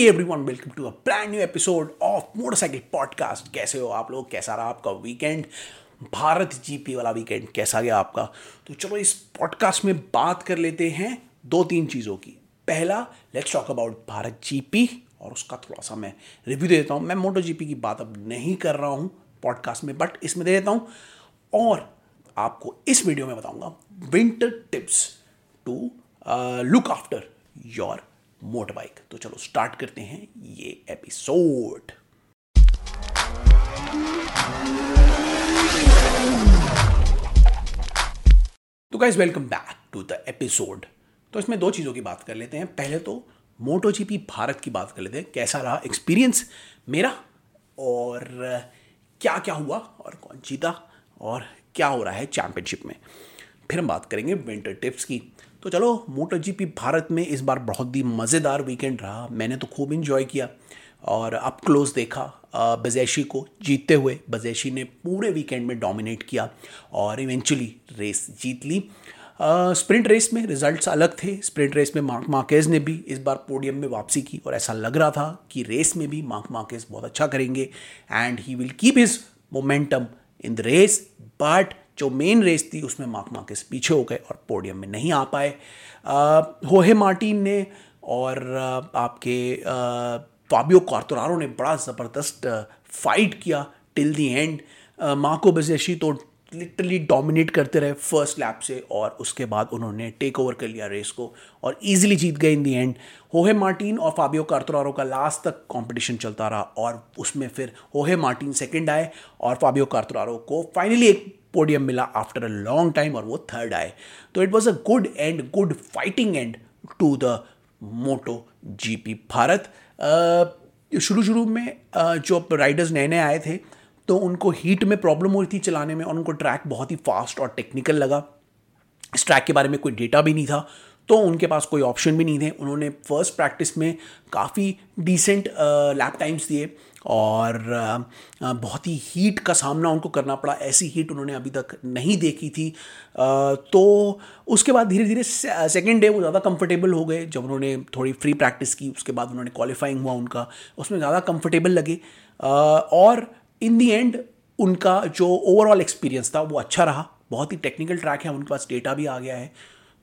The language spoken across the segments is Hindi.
Hey everyone, welcome to a brand new episode of motorcycle podcast कैसे हो आप लोग? कैसा रहा आपका वीकेंड भारत जीपी वाला वीकेंड कैसा गया आपका? तो चलो इस पॉडकास्ट में बात कर लेते हैं दो तीन चीज़ों की। पहला let's talk about Bharat GP और उसका थोड़ा सा मैं रिव्यू दे देता हूँ। मैं मोटो जीपी की बात अब नहीं कर रहा हूँ पॉडकास्ट में बट इसमें दे देता हूँ। और आपको इस वीडियो में बताऊँगा winter tips to look after your motor bike तो चलो स्टार्ट करते हैं ये एपिसोड। तो guys welcome back to the episode तो इसमें दो चीज़ों की बात कर लेते हैं। पहले तो मोटो जीपी भारत की बात कर लेते हैं। कैसा रहा एक्सपीरियंस मेरा? और क्या क्या हुआ? और कौन जीता? और क्या हो रहा है चैंपियनशिप में? फिर हम बात करेंगे विंटर टिप्स की। तो चलो मोटो जीपी भारत में इस बार बहुत ही मज़ेदार वीकेंड रहा। मैंने तो खूब इन्जॉय किया और अप क्लोज देखा बजैशी को जीतते हुए। बजैशी ने पूरे वीकेंड में डोमिनेट किया और इवेंचुअली रेस जीत ली। स्प्रिंट रेस में रिजल्ट्स अलग थे। स्प्रिंट रेस में मार्क मार्केज ने भी इस बार पोडियम में वापसी की और ऐसा लग रहा था कि रेस में भी मार्क मार्केज बहुत अच्छा करेंगे and he will keep his momentum in the race but जो मेन रेस थी, उसमें मार्क मार्केस पीछे हो गए और पोडियम में नहीं आ पाए। होहे मार्टिन ने और आपके फाबियो कार्तोरारो ने बड़ा ज़बरदस्त फाइट किया till the end Marco Bezzecchi तो लिटरली डोमिनेट करते रहे फ़र्स्ट लैप से और उसके बाद उन्होंने टेक ओवर कर लिया रेस को और इजीली जीत गए इन दी एंड होहे मार्टिन और फाबियो कार्तोरारो का लास्ट तक कंपटीशन चलता रहा और उसमें फिर होहे मार्टिन सेकंड आए और फाबियो कार्तोरारो को फाइनली एक पोडियम मिला आफ्टर अ लॉन्ग टाइम और वो थर्ड आए तो it was a good and good fighting and to the Moto G P Bharat शुरू शुरू में जो राइडर्स नए नए आए थे तो उनको हीट में प्रॉब्लम हो रही थी चलाने में और उनको ट्रैक बहुत ही फास्ट और टेक्निकल लगा। इस ट्रैक के बारे में कोई डेटा भी नहीं था। तो उनके पास कोई ऑप्शन भी नहीं थे। उन्होंने फ़र्स्ट प्रैक्टिस में काफ़ी डिसेंट लैप टाइम्स दिए और बहुत ही हीट का सामना उनको करना पड़ा। ऐसी हीट उन्होंने अभी तक नहीं देखी थी। तो उसके बाद धीरे धीरे सेकेंड डे वो ज़्यादा कंफर्टेबल हो गए। जब उन्होंने थोड़ी फ्री प्रैक्टिस की, उसके बाद उन्होंने क्वालिफाइंग हुआ उनका, उसमें ज़्यादा कंफर्टेबल लगे। और इन दी एंड उनका जो ओवरऑल एक्सपीरियंस था वो अच्छा रहा। बहुत ही टेक्निकल ट्रैक है, उनके पास डेटा भी आ गया है।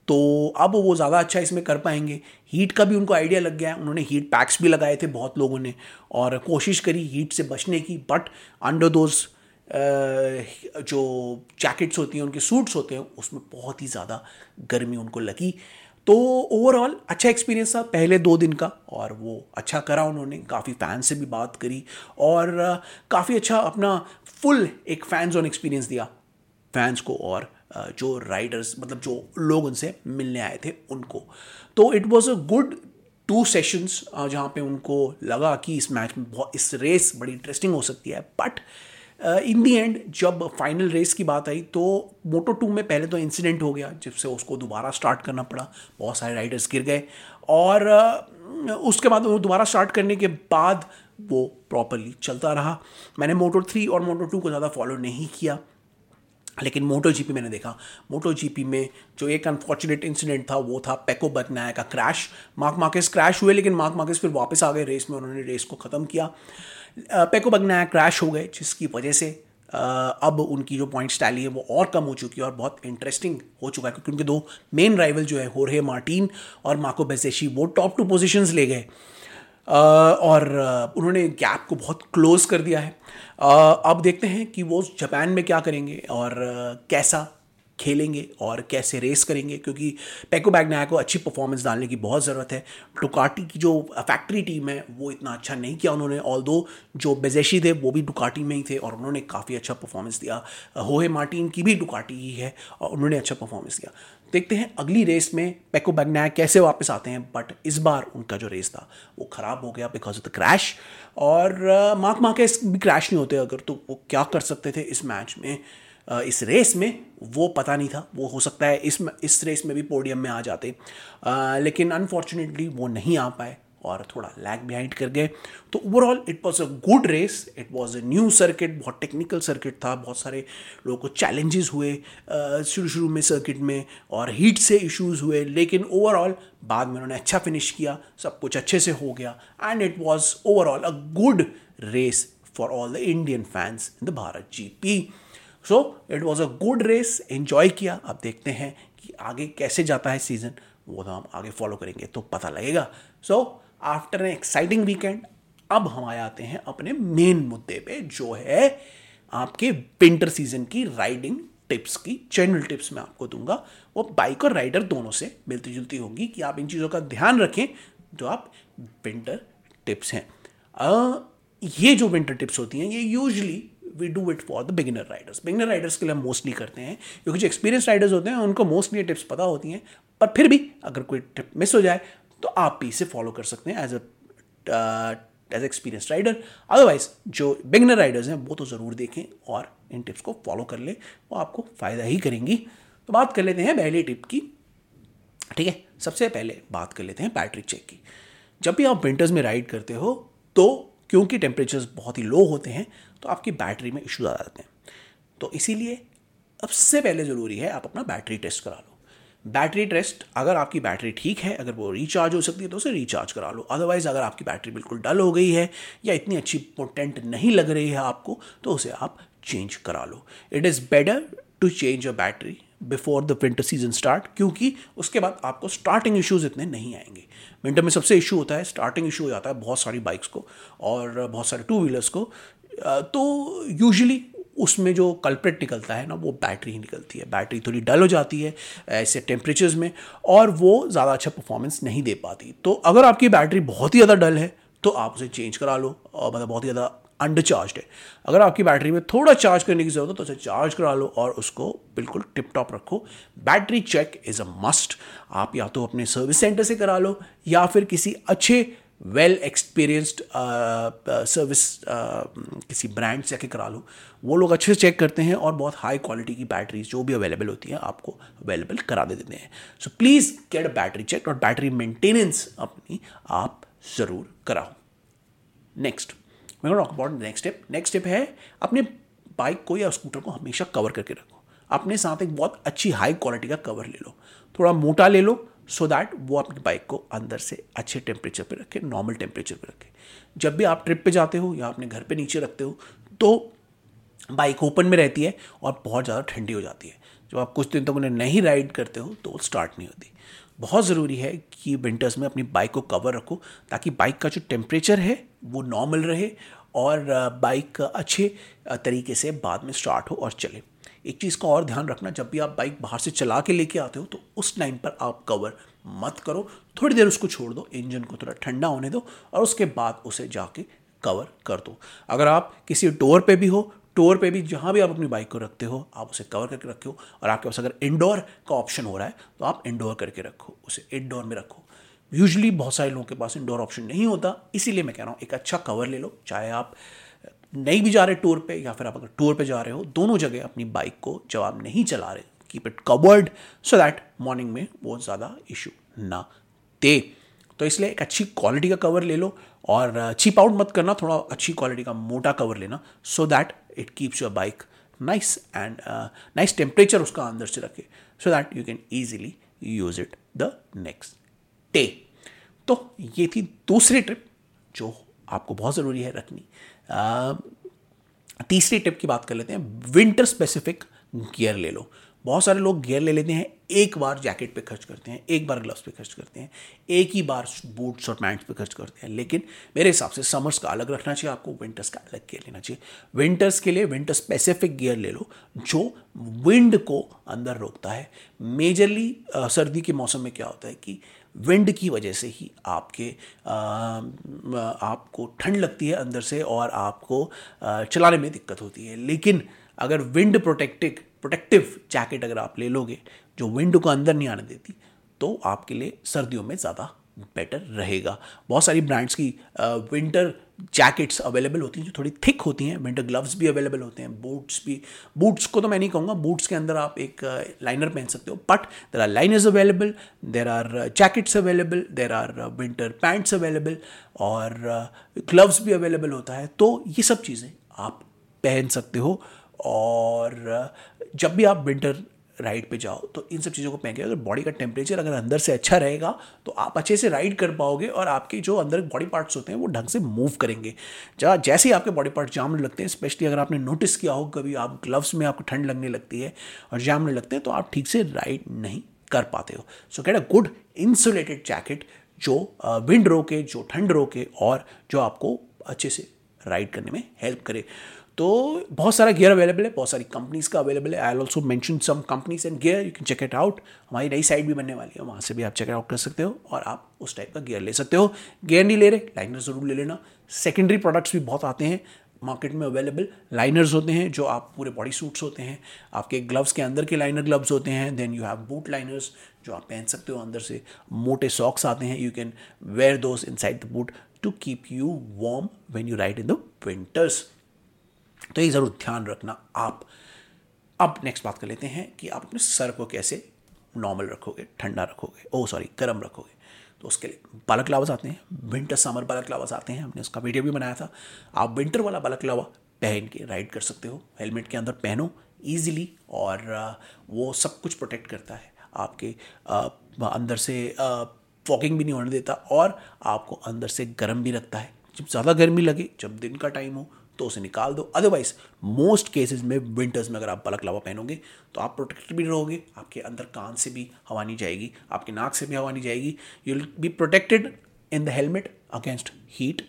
तो अब वो ज़्यादा अच्छा इसमें कर पाएँगे। हीट का भी उनको आइडिया लग गया है। उन्होंने हीट पैक्स भी लगाए थे बहुत लोगों ने और कोशिश करी हीट से बचने की बट अंडर दोज जो जैकेट्स होती हैं, उनके सूट्स होते हैं, उसमें बहुत ही ज़्यादा गर्मी उनको लगी। तो ओवरऑल अच्छा एक्सपीरियंस था पहले दो दिन का और वो अच्छा करा उन्होंने। काफ़ी फ़ैन से भी बात करी और काफ़ी अच्छा अपना फुल एक फ़ैन जोन एक्सपीरियंस दिया। फैंस को और जो राइडर्स मतलब जो लोग उनसे मिलने आए थे उनको। तो it was a good two sessions जहाँ पे उनको लगा कि इस मैच में बहुत इस रेस बड़ी इंटरेस्टिंग हो सकती है। बट इन दी एंड जब फाइनल रेस की बात आई तो मोटो टू में पहले तो इंसिडेंट हो गया जिससे उसको दोबारा स्टार्ट करना पड़ा। बहुत सारे राइडर्स गिर गए। और uh, उसके बाद दोबारा स्टार्ट करने के बाद वो प्रॉपरली चलता रहा। मैंने मोटो थ्री और मोटो टू को ज़्यादा फॉलो नहीं किया। लेकिन मोटो जीपी मैंने देखा। मोटो जीपी में जो एक अनफॉर्चुनेट इंसिडेंट था, वो था पेको बकनाया का क्रैश मार्क मार्केस क्रैश हुए, लेकिन मार्क मार्केस फिर वापस आ गए रेस में, उन्होंने रेस को ख़त्म किया। पेको बगनाया क्रैश हो गए, जिसकी वजह से अब उनकी जो पॉइंट्स टैली है, वो और कम हो चुकी है और बहुत इंटरेस्टिंग हो चुका है, क्योंकि उनके दो मेन राइवल जो है होरहे मार्टिन और मार्को बेजेशी वो टॉप टू पोजिशंस ले गए। और उन्होंने गैप को बहुत क्लोज कर दिया है। अब देखते हैं कि वो जापान में क्या करेंगे और कैसा खेलेंगे और कैसे रेस करेंगे, क्योंकि पैको बैगनाया को अच्छी परफॉर्मेंस डालने की बहुत ज़रूरत है। डुकाटी की जो फैक्ट्री टीम है, वो इतना अच्छा नहीं किया उन्होंने ऑल दो जो बेजेशी थे, वो भी डुकाटी में ही थे और उन्होंने काफ़ी अच्छा परफॉर्मेंस दिया। होहे मार्टिन की भी डुकाटी ही है और उन्होंने अच्छा परफॉर्मेंस दिया। देखते हैं अगली रेस में पेको बैगनाया कैसे वापस आते हैं बट इस बार उनका जो रेस था, वो ख़राब हो गया बिकॉज़ ऑफ़ द क्रैश और मार्क मार्केस भी क्रैश नहीं होते, अगर तो वो क्या कर सकते थे इस मैच में? इस रेस में वो पता नहीं था, वो हो सकता है इस इस रेस में भी पोडियम में आ जाते। लेकिन अनफॉर्चुनेटली वो नहीं आ पाए। और थोड़ा लैग बिहाइंड कर गए। तो overall it was a good race it was a new circuit बहुत टेक्निकल सर्किट था। बहुत सारे लोगों को चैलेंजेस हुए शुरू शुरू में सर्किट में और हीट से इश्यूज़ हुए। लेकिन ओवरऑल बाद में उन्होंने अच्छा फिनिश किया। सब कुछ अच्छे से हो गया। And it was overall a good race for all the Indian fans in the Bharat G P so it was a good race enjoy किया। अब देखते हैं कि आगे कैसे जाता है सीज़न वो तो हम आगे फॉलो करेंगे तो पता लगेगा। So after an exciting weekend अब हम आ जाते हैं अपने मेन मुद्दे पे जो है आपके विंटर सीज़न की राइडिंग टिप्स की जनरल टिप्स मैं आपको दूँगा। वो बाइक और राइडर दोनों से मिलती जुलती होंगी कि आप इन चीज़ों का ध्यान रखें जो आप विंटर टिप्स हैं। आ, ये जो विंटर टिप्स होती हैं ये usually we do it for the beginner riders beginner riders के लिए हम मोस्टली करते हैं क्योंकि जो एक्सपीरियंस राइडर्स होते हैं उनको मोस्टली टिप्स पता होती हैं। पर फिर भी अगर कोई टिप मिस हो जाए तो आप भी इसे फॉलो कर सकते हैं as a as experience rider otherwise जो बिगनर राइडर्स हैं, वो तो ज़रूर देखें और इन टिप्स को फॉलो कर लें, वो आपको फ़ायदा ही करेंगी। तो बात कर लेते हैं पहली टिप की। ठीक है? सबसे पहले बात कर लेते हैं बैटरी चेक की। जब भी आप विंटर्स में राइड करते हो तो क्योंकि टेम्परेचर्स बहुत ही लो होते हैं तो आपकी बैटरी में इशूज़ आ जाते हैं। तो इसीलिए सबसे पहले ज़रूरी है आप अपना बैटरी टेस्ट करा लो। बैटरी टेस्ट, अगर आपकी बैटरी ठीक है, अगर वो रिचार्ज हो सकती है तो उसे रिचार्ज करा लो। अदरवाइज़ अगर आपकी बैटरी बिल्कुल डल हो गई है, या इतनी अच्छी पोटेंट नहीं लग रही है आपको तो उसे आप चेंज करा लो। It is better to change a battery before the winter season start क्योंकि उसके बाद आपको स्टार्टिंग इश्यूज़ इतने नहीं आएँगे। विंटर में सबसे इशू होता है स्टार्टिंग इशू हो जाता है बहुत सारी बाइक्स को और बहुत सारे टू व्हीलर्स को तो यूजली उसमें जो कल्प्रेट निकलता है ना, वो बैटरी ही निकलती है। बैटरी थोड़ी डल हो जाती है, ऐसे टेम्परेचर्स में, और वो ज़्यादा अच्छा परफॉर्मेंस नहीं दे पाती। तो अगर आपकी बैटरी बहुत ही ज़्यादा डल है तो आप उसे चेंज करा लो, और मतलब बहुत ही ज़्यादा अंडर चार्ज है। अगर आपकी बैटरी में थोड़ा चार्ज करने की ज़रूरत हो तो उसे चार्ज करा लो, और उसको बिल्कुल टिप टॉप रखो। Battery check is a must आप या तो अपने सर्विस सेंटर से करा लो, या फिर किसी अच्छे वेल एक्सपीरियंस्ड सर्विस किसी ब्रांड से आके करा लो, वो लोग अच्छे से चेक करते हैं और बहुत हाई क्वालिटी की बैटरीज जो भी अवेलेबल होती हैं, आपको अवेलेबल करा दे देते हैं। So please get battery check और बैटरी मेंटेनेंस अपनी आप ज़रूर कराओ। नेक्स्ट मैं talk about next step next step है, अपने बाइक को या स्कूटर को हमेशा कवर करके रखो। अपने साथ एक बहुत अच्छी हाई क्वालिटी का कवर ले लो। थोड़ा मोटा ले लो सो दैट वो अपनी बाइक को अंदर से अच्छे टेम्परेचर पे रखें नॉर्मल टेम्परेचर पे रखें। जब भी आप ट्रिप पे जाते हो या अपने घर पे नीचे रखते हो तो बाइक ओपन में रहती है और बहुत ज़्यादा ठंडी हो जाती है। जब आप कुछ दिन तक तो उन्हें नहीं राइड करते हो तो स्टार्ट नहीं होती। बहुत ज़रूरी है कि विंटर्स में अपनी बाइक को कवर रखो, ताकि बाइक का जो टेम्परेचर है, वो नॉर्मल रहे और बाइक अच्छे तरीके से बाद में स्टार्ट हो और चले। एक चीज़ का और ध्यान रखना, जब भी आप बाइक बाहर से चला के लेके आते हो तो उस टाइम पर आप कवर मत करो। थोड़ी देर उसको छोड़ दो इंजन को थोड़ा ठंडा होने दो और उसके बाद उसे जाके कवर कर दो। अगर आप किसी टोर पे भी हो टोर पे भी जहाँ भी आप अपनी बाइक को रखते हो, आप उसे कवर करके रखे और आपके पास अगर इंडोर का ऑप्शन हो रहा है तो आप इंडोर करके रखो, उसे इंडोर में रखो। यूजली बहुत सारे लोगों के पास इंडोर ऑप्शन नहीं होता, इसीलिए मैं कह रहा हूँ, एक अच्छा कवर ले लो, चाहे आप नहीं भी जा रहे टूर पे, या फिर आप अगर टूर पे जा रहे हो, दोनों जगह अपनी बाइक को जब आप नहीं चला रहे keep it covered so that morning में बहुत ज़्यादा इशू ना दे। तो इसलिए एक अच्छी क्वालिटी का कवर ले लो, और चीप आउट मत करना, थोड़ा अच्छी क्वालिटी का मोटा कवर लेना so that it keeps your bike nice and nice temperature उसका अंदर से रखे so that you can easily use it the next day तो ये थी दूसरी ट्रिप जो आपको बहुत ज़रूरी है रखनी। तीसरी टिप की बात कर लेते हैं विंटर स्पेसिफिक गियर ले लो। बहुत सारे लोग गियर ले लेते हैं, एक बार जैकेट पे खर्च करते हैं, एक बार ग्लव्स पे खर्च करते हैं, एक ही बार बूट्स और पैंट्स पे खर्च करते हैं। लेकिन मेरे हिसाब से समर्स का अलग रखना चाहिए, आपको विंटर्स का अलग गियर लेना चाहिए। विंटर्स के लिए विंटर स्पेसिफिक गियर ले लो, जो विंड को अंदर रोकता है। मेजरली सर्दी के मौसम में क्या होता है कि विंड की वजह से ही आपके आपको ठंड लगती है अंदर से और आपको चलाने में दिक्कत होती है। लेकिन अगर विंड प्रोटेक्टिक, प्रोटेक्टिव जैकेट अगर आप ले लोगे जो विंड को अंदर नहीं आने देती तो आपके लिए सर्दियों में ज़्यादा बेटर रहेगा। बहुत सारी ब्रांड्स की विंटर जैकेट्स अवेलेबल होती हैं जो थोड़ी थिक होती हैं। विंटर ग्लव्स भी अवेलेबल होते हैं। बूट्स भी बूट्स को तो मैं नहीं कहूँगा बूट्स के अंदर आप एक लाइनर पहन सकते हो। But there are liners available there are jackets available there are winter pants available और ग्लव्स भी अवेलेबल होता है। तो ये सब चीज़ें आप पहन सकते हो और जब भी आप विंटर राइड पे जाओ तो इन सब चीज़ों को पहन के अगर बॉडी का टेम्परेचर अगर अंदर से अच्छा रहेगा तो आप अच्छे से राइड कर पाओगे और आपके जो अंदर बॉडी पार्ट्स होते हैं, वो ढंग से मूव करेंगे। जहाँ जैसे ही आपके बॉडी पार्ट जामने लगते हैं स्पेशली अगर आपने नोटिस किया हो कभी आप ग्लव्स में आपको ठंड लगने लगती है और जामने लगते हैं तो आप ठीक से राइड नहीं कर पाते हो। So get a good insulated jacket जो विंड रोके, जो ठंड रोके और जो आपको अच्छे से राइड करने में हेल्प करे। तो बहुत सारा गियर अवेलेबल है, बहुत सारी कंपनीज़ का अवेलेबल है। I also mention some companies and gear you can check it out हमारी नई साइट भी बनने वाली है, वहाँ से भी आप चेक आउट कर सकते हो और आप उस टाइप का गियर ले सकते हो। गियर नहीं ले रहे लाइनर ज़रूर ले लेना। सेकेंडरी प्रोडक्ट्स भी बहुत आते हैं मार्केट में अवेलेबल लाइनर्स होते हैं, जो आप पूरे बॉडी सूट्स होते हैं। आपके ग्लव्स के अंदर के लाइनर ग्लव्स होते हैं then you have boot liners जो आप पहन सकते हो अंदर से। मोटे सॉक्स आते हैं you can wear those inside the boot to keep you warm when you ride in the winters तो ये ज़रूर ध्यान रखना। आप, अब नेक्स्ट बात कर लेते हैं कि आप अपने सर को कैसे नॉर्मल रखोगे, ठंडा रखोगे, ओ सॉरी गर्म रखोगे। तो उसके लिए बालक लावाज आते हैं विंटर समर बालक लावाज आते हैं। हमने उसका वीडियो भी बनाया था। आप विंटर वाला बालक लावा पहन के राइड कर सकते हो हेलमेट के अंदर पहनो ईजिली और वो सब कुछ प्रोटेक्ट करता है। आपके अंदर से फॉकिंग भी नहीं होने देता और आपको अंदर से गर्म भी रखता है। जब ज़्यादा गर्मी लगे, जब दिन का टाइम हो तो उसे निकाल दो। अदरवाइज़ मोस्ट केसेस में विंटर्स में अगर आप बलक लावा पहनोगे तो आप प्रोटेक्टेड भी रहोगे, आपके अंदर कान से भी हवा नहीं जाएगी, आपके नाक से भी हवा नहीं जाएगी। You will be protected in the helmet against heat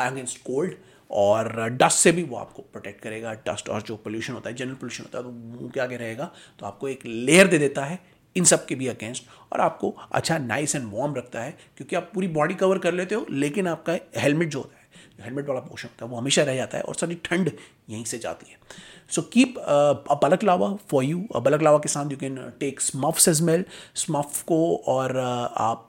against cold और डस्ट से भी वो आपको प्रोटेक्ट करेगा। डस्ट और जो पोल्यूशन होता है जनरल पोल्यूशन होता है तो मुँह के आगे रहेगा तो आपको एक लेयर दे देता है इन सब के भी अगेंस्ट और आपको अच्छा नाइस एंड वार्म रखता है, क्योंकि आप पूरी बॉडी कवर कर लेते हो, लेकिन आपका हेलमेट जो होता है हेलमेट वाला पोर्शन होता है वो हमेशा रह जाता है और सारी ठंड यहीं से जाती है। So keep a balaclava for you a balaclava के साथ you can take स्मफ्स as male Smurf को और uh, आप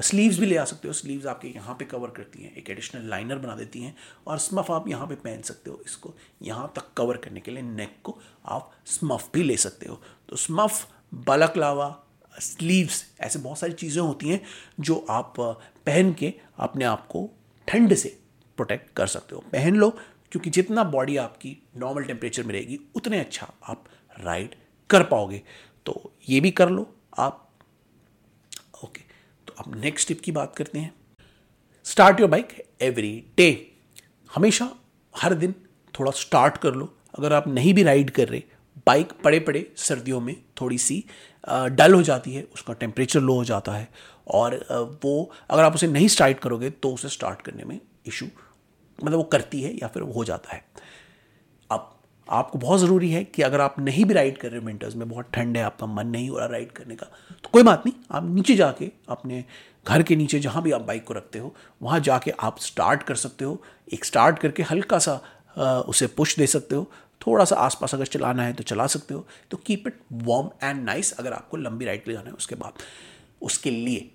स्लीव्स uh, भी ले आ सकते हो। स्लीव्स आपके यहाँ पे कवर करती हैं एक एडिशनल लाइनर बना देती हैं और स्मफ आप यहाँ पे पहन सकते हो इसको। यहाँ तक कवर करने के लिए नेक को आप स्मफ भी ले सकते हो। तो स्मफ बलक लावा स्लीव्स ऐसे बहुत सारी चीज़ें होती हैं जो आप uh, पहन के अपने आप को ठंड से प्रोटेक्ट कर सकते हो। पहन लो, क्योंकि जितना बॉडी आपकी नॉर्मल टेम्परेचर में रहेगी, उतने अच्छा आप राइड कर पाओगे। तो ये भी कर लो आप। ओके तो अब नेक्स्ट टिप की बात करते हैं। Start your bike every day हमेशा हर दिन थोड़ा स्टार्ट कर लो। अगर आप नहीं भी राइड कर रहे बाइक पड़े पड़े सर्दियों में थोड़ी सी डल हो जाती है, उसका टेम्परेचर लो हो जाता है। और वो, अगर आप उसे नहीं स्टार्ट करोगे तो उसे स्टार्ट करने में इशू मतलब वो करती है या फिर हो जाता है। अब आपको बहुत ज़रूरी है कि अगर आप नहीं भी राइड कर रहे हो विंटर्स में, बहुत ठंड है, आपका मन नहीं हो रहा राइड करने का तो कोई बात नहीं, आप नीचे जाके अपने घर के नीचे जहाँ भी आप बाइक को रखते हो, वहाँ जाके आप स्टार्ट कर सकते हो। एक स्टार्ट करके हल्का सा उसे पुश दे सकते हो। थोड़ा सा आसपास अगर चलाना है तो चला सकते हो। तो keep it warm and nice अगर आपको लंबी राइड पे जाना है उसके बाद। उसके लिए।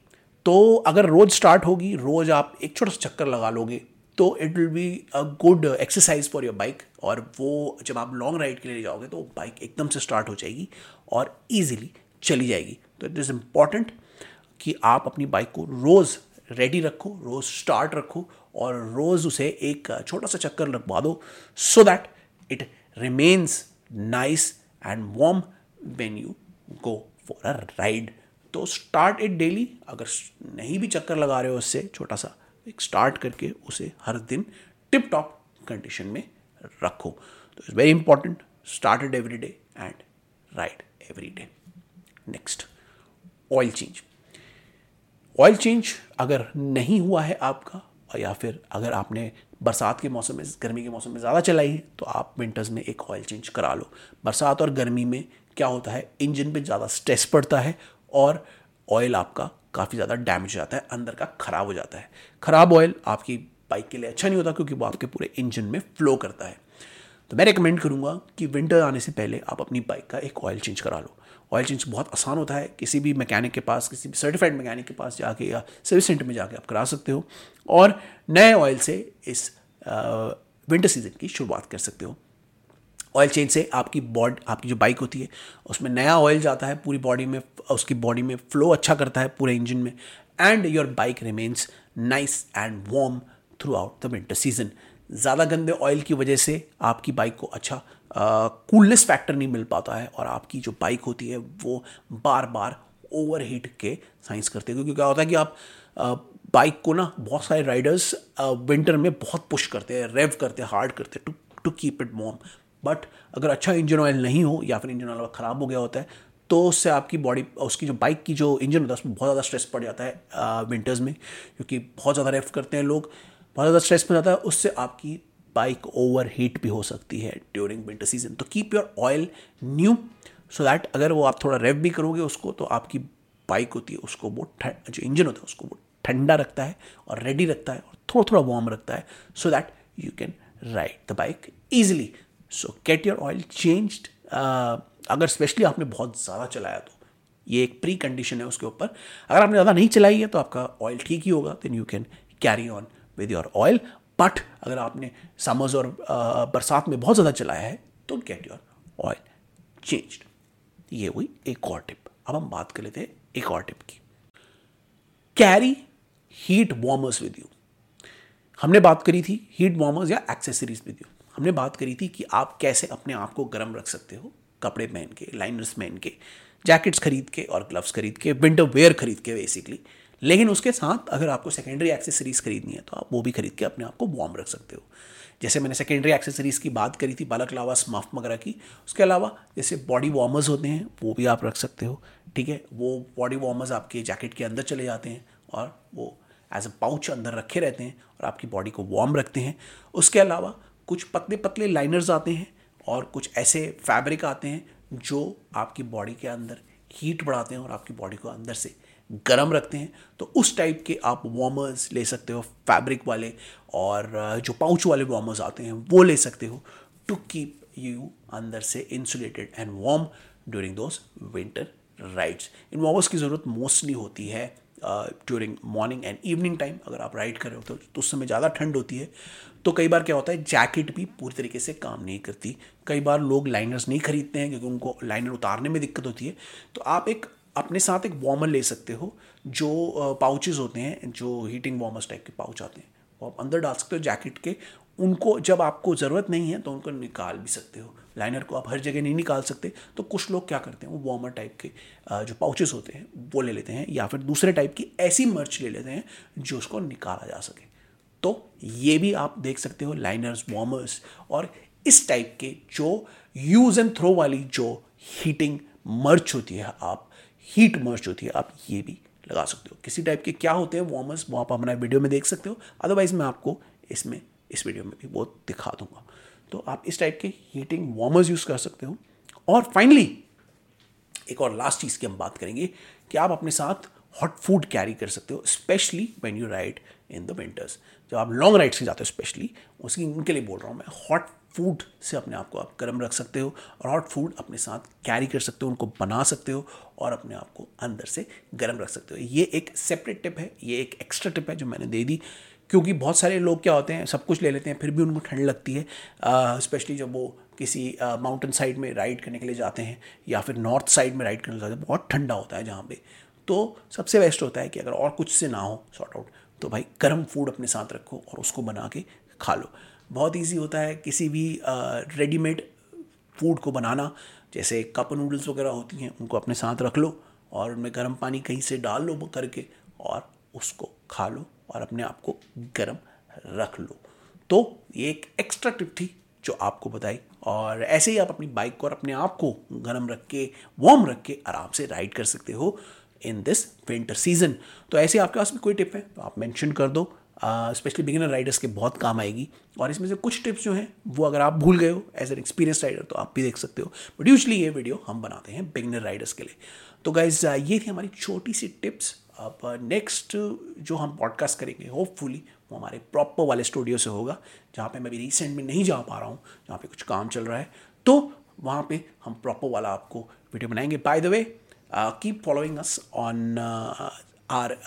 तो अगर रोज़ स्टार्ट होगी, रोज़ आप एक छोटा सा चक्कर लगा लोगे तो it will be a good exercise for your bike और वो जब आप लॉन्ग राइड के लिए जाओगे तो बाइक एकदम से स्टार्ट हो जाएगी और ईजिली चली जाएगी। तो इट इज़ इंपॉर्टेंट कि आप अपनी बाइक को रोज़ रेडी रखो, रोज़ स्टार्ट रखो और रोज़ उसे एक छोटा सा चक्कर लगवा दो so that it remains nice and warm when you go for a ride तो स्टार्ट इट डेली अगर नहीं भी चक्कर लगा रहे हो उससे, छोटा सा एक स्टार्ट करके उसे हर दिन टिप टॉप कंडीशन में रखो। तो it's very important start it every day and ride every day next oil change oil change अगर नहीं हुआ है आपका, या फिर अगर आपने बरसात के मौसम में, गर्मी के मौसम में ज़्यादा चलाई है तो आप विंटर्स में एक ऑयल चेंज करा लो। बरसात और गर्मी में क्या होता है? इंजन पे ज़्यादा स्ट्रेस पड़ता है और ऑयल आपका काफ़ी ज़्यादा डैमेज हो जाता है, अंदर का ख़राब हो जाता है। ख़राब ऑयल आपकी बाइक के लिए अच्छा नहीं होता क्योंकि वो आपके पूरे इंजन में फ्लो करता है। तो मैं रिकमेंड करूँगा कि विंटर आने से पहले आप अपनी बाइक का एक ऑयल चेंज करा लो। ऑयल चेंज बहुत आसान होता है, किसी भी मैकेनिक के पास, किसी भी सर्टिफाइड मैकेनिक के पास जाके या सर्विस सेंटर में जाके आप करा सकते हो। और नए ऑयल से इस विंटर सीज़न की शुरुआत कर सकते हो। ऑयल चेंज से आपकी बॉड आपकी जो बाइक होती है, उसमें नया ऑयल जाता है, पूरी बॉडी में, उसकी बॉडी में फ्लो अच्छा करता है पूरे इंजन में। And your bike remains nice and warm throughout the winter season ज़्यादा गंदे ऑयल की वजह से आपकी बाइक को अच्छा कूलनेस फैक्टर नहीं मिल पाता है और आपकी जो बाइक होती है, वो बार बार ओवर हीट के साइंस करते हैं। क्योंकि क्या होता है कि आप बाइक को ना बहुत सारे राइडर्स विंटर में बहुत पुश करते हैं रेव करते हैं हार्ड करते हैं to to keep it warm but अगर अच्छा इंजन ऑयल नहीं हो या फिर इंजन ऑयल ख़राब हो गया होता है तो उससे आपकी बॉडी उसकी जो बाइक की जो इंजन होता है, उसमें बहुत ज़्यादा स्ट्रेस पड़ जाता है विंटर्स में। क्योंकि बहुत ज़्यादा रेफ करते हैं लोग, बहुत ज़्यादा स्ट्रेस पड़ जाता है, उससे आपकी बाइक ओवर हीट भी हो सकती है ड्यूरिंग विंटर सीज़न तो keep your oil new so that अगर वो आप थोड़ा रेव भी करोगे उसको तो आपकी बाइक होती है, उसको वो जो इंजन होता है, उसको वो ठंडा रखता है और रेडी रखता है और थोड़ा थोड़ा वार्म रखता है so that you can ride the bike easily so get your oil changed अगर स्पेशली आपने बहुत ज़्यादा चलाया तो। ये एक प्री कंडीशन है उसके ऊपर। अगर आपने ज़्यादा नहीं चलाई है तो आपका ऑयल ठीक ही होगा then you can carry on with your oil but अगर आपने समर्स और बरसात में बहुत ज़्यादा चलाया है तो गेट योर ऑयल चेंज ये हुई एक और टिप अब हम बात कर लेते हैं एक और टिप की। Carry heat warmers with you हमने बात करी थी हीट वार्मर्स या एक्सेसरीज विद यू हमने बात करी थी कि आप कैसे अपने आप को गर्म रख सकते हो, कपड़े पहन के लाइनर्स पहन के जैकेट्स खरीद के और ग्लव्स खरीद के विंटर वेयर खरीद के बेसिकली लेकिन उसके साथ अगर आपको सेकेंडरी एक्सेसरीज खरीदनी है तो आप वो भी खरीद के अपने आप को वार्म रख सकते हो। जैसे मैंने सेकेंडरी एक्सेसरीज की बात करी थी, बालक लावा स्माफ वगैरह की, उसके अलावा जैसे बॉडी वार्मर्स होते हैं, वो भी आप रख सकते हो, ठीक है? वो बॉडी वार्मर्स आपके जैकेट के अंदर चले जाते हैं और वो एज अ पाउच अंदर रखे रहते हैं और आपकी बॉडी को वार्म रखते हैं। उसके अलावा कुछ पतले पतले लाइनर्स आते हैं और कुछ ऐसे फैब्रिक आते हैं जो आपकी बॉडी के अंदर हीट बढ़ाते हैं और आपकी बॉडी को अंदर से गर्म रखते हैं। तो उस टाइप के आप वार्मर्स ले सकते हो फैब्रिक वाले और जो पाउच वाले वार्मर्स आते हैं, वो ले सकते हो टू कीप यू अंदर से insulated and warm during those winter rides in warmers की ज़रूरत मोस्टली होती है during morning and evening time अगर आप राइड कर रहे हो तो, तो उस समय ज़्यादा ठंड होती है। तो कई बार क्या होता है जैकेट भी पूरी तरीके से काम नहीं करती। कई बार लोग लाइनर्स नहीं खरीदते हैं क्योंकि उनको लाइनर उतारने में दिक्कत होती है। तो आप एक अपने साथ एक वार्मर ले सकते हो जो पाउचेस होते हैं जो हीटिंग वार्मर्स टाइप के पाउच आते हैं। वो आप अंदर डाल सकते हो जैकेट के उनको जब आपको ज़रूरत नहीं है तो उनको निकाल भी सकते हो। लाइनर को आप हर जगह नहीं निकाल सकते। तो कुछ लोग क्या करते हैं, वो वार्मर टाइप के जो पाउचेस होते हैं, वो ले लेते हैं, या फिर दूसरे टाइप की ऐसी मर्च ले लेते हैं, जो उसको निकाला जा सके। तो ये भी आप देख सकते हो लाइनर्स वार्मर्स और इस टाइप के जो यूज़ एंड थ्रो वाली जो हीटिंग मर्च होती है, आप हीट मर्च होती है, आप ये भी लगा सकते हो। किसी टाइप के क्या होते हैं वार्मर्स वो आप हमारा वीडियो में देख सकते हो। अदरवाइज़ मैं आपको इसमें इस वीडियो में भी वो दिखा दूँगा। तो आप इस टाइप के हीटिंग वार्मर्स यूज़ कर सकते हो। और फाइनली एक और लास्ट चीज़ की हम बात करेंगे कि आप अपने साथ हॉट फ़ूड कैरी कर सकते हो specially when you ride in the winters जब आप लॉन्ग राइड्स में जाते हो स्पेशली उसकी उनके लिए बोल रहा हूँ मैं हॉट फ़ूड से अपने आप को आप गर्म रख सकते हो और हॉट फ़ूड अपने साथ कैरी कर सकते हो, उनको बना सकते हो और अपने आप को अंदर से गर्म रख सकते हो। ये एक सेपरेट टिप है, ये एक एक्स्ट्रा टिप है जो मैंने दे दी। क्योंकि बहुत सारे लोग क्या होते हैं, सब कुछ ले लेते हैं, फिर भी उनको ठंड लगती है। स्पेशली जब वो किसी माउंटेन साइड में राइड करने के लिए जाते हैं या फिर नॉर्थ साइड में राइड करने जाते हैं, बहुत ठंडा होता है जहाँ पे। तो सबसे बेस्ट होता है कि अगर और कुछ से ना हो सॉर्ट आउट तो भाई गर्म फ़ूड अपने साथ रखो और उसको बना के खा लो। बहुत ईजी होता है किसी भी रेडीमेड फ़ूड को बनाना। जैसे कप नूडल्स वगैरह होती हैं, उनको अपने साथ रख लो और उनमें गर्म पानी कहीं से डाल लो करके और उसको खा लो और अपने आप को गर्म रख लो। तो ये एक एक्स्ट्रा टिप थी जो आपको बताई और ऐसे ही आप अपनी बाइक को और अपने आप को गर्म रख के वार्म रख के आराम से राइड कर सकते हो इन दिस विंटर सीज़न तो ऐसे आपके पास में कोई टिप है तो आप मेंशन कर दो। स्पेशली बिगिनर राइडर्स के बहुत काम आएगी। और इसमें से कुछ टिप्स जो हैं, वो अगर आप भूल गए हो एज एन एक्सपीरियंस राइडर तो आप भी देख सकते हो। बट यूजली ये वीडियो हम बनाते हैं बिगिनर राइडर्स के लिए। तो गाइज़ ये थी हमारी छोटी सी टिप्स अब नेक्स्ट जो हम पॉडकास्ट करेंगे होपफुली वो हमारे प्रॉपर वाले स्टूडियो से होगा, जहाँ पे मैं अभी रिसेंट में नहीं जा पा रहा हूँ, जहाँ पे कुछ काम चल रहा है। तो वहाँ पे हम प्रॉपर वाला आपको वीडियो बनाएँगे। By the way keep following us on our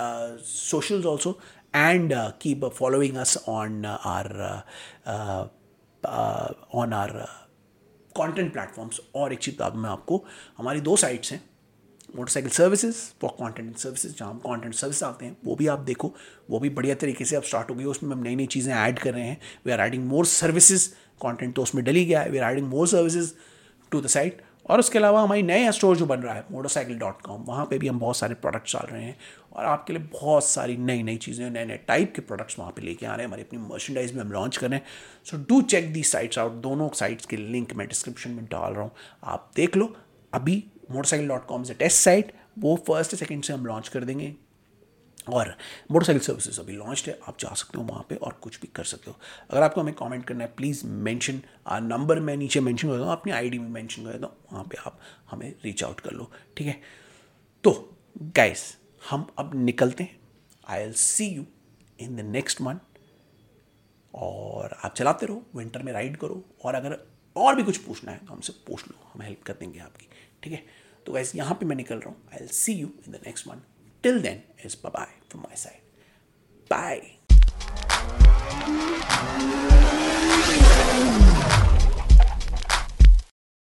socials also and uh, keep following us on uh, our uh, uh, on our uh, content platforms और एक चीज़ मैं आपको हमारी दो साइट्स हैं motorcycle services for content services जहाँ हम कंटेंट सर्विस आते हैं वो भी आप देखो वो भी बढ़िया तरीके से अब स्टार्ट हो गई है। उसमें हम नई नई चीज़ें ऐड कर रहे हैं। We are adding more services content तो उसमें डली गया है। We are adding more services to the site और उसके अलावा हमारी नया स्टोर जो बन रहा है मोटरसाइकिल डॉट कॉम वहाँ पर भी हम बहुत सारे प्रोडक्ट्स डाल रहे हैं और आपके लिए बहुत सारी नई नई चीज़ें नए नए टाइप के प्रोडक्ट्स वहाँ पे लेके आ रहे हैं। हमारी अपनी मर्चेंडाइज में हम लॉन्च कर रहे हैं। So do check the sites out दोनों साइट्स के लिंक मैं डिस्क्रिप्शन में डाल रहा हूँ। आप देख लो। अभी मोटरसाइकिल डॉट कॉम से टेस्ट साइट वो फ़र्स्ट सेकेंड से हम लॉन्च कर देंगे। और मोटरसाइकिल सर्विसेज़ अभी लॉन्च है, आप जा सकते हो वहाँ पे और कुछ भी कर सकते हो। अगर आपको हमें कमेंट करना है प्लीज़ मेंशन नंबर मैं नीचे मेंशन कर दूँ अपनी आईडी में मेंशन कर देता हूँ, वहाँ पे आप हमें रीच आउट कर लो, ठीक है? तो गाइस हम अब निकलते हैं। I'll see you in the next month और आप चलाते रहो विंटर में राइड करो और अगर और भी कुछ पूछना है तो हमसे पूछ लो, हम हेल्प कर देंगे आपकी, ठीक है? तो वैसे यहाँ पे मैं निकल रहा हूँ। I'll see you in the next Till then, it's bye bye from my side. Bye.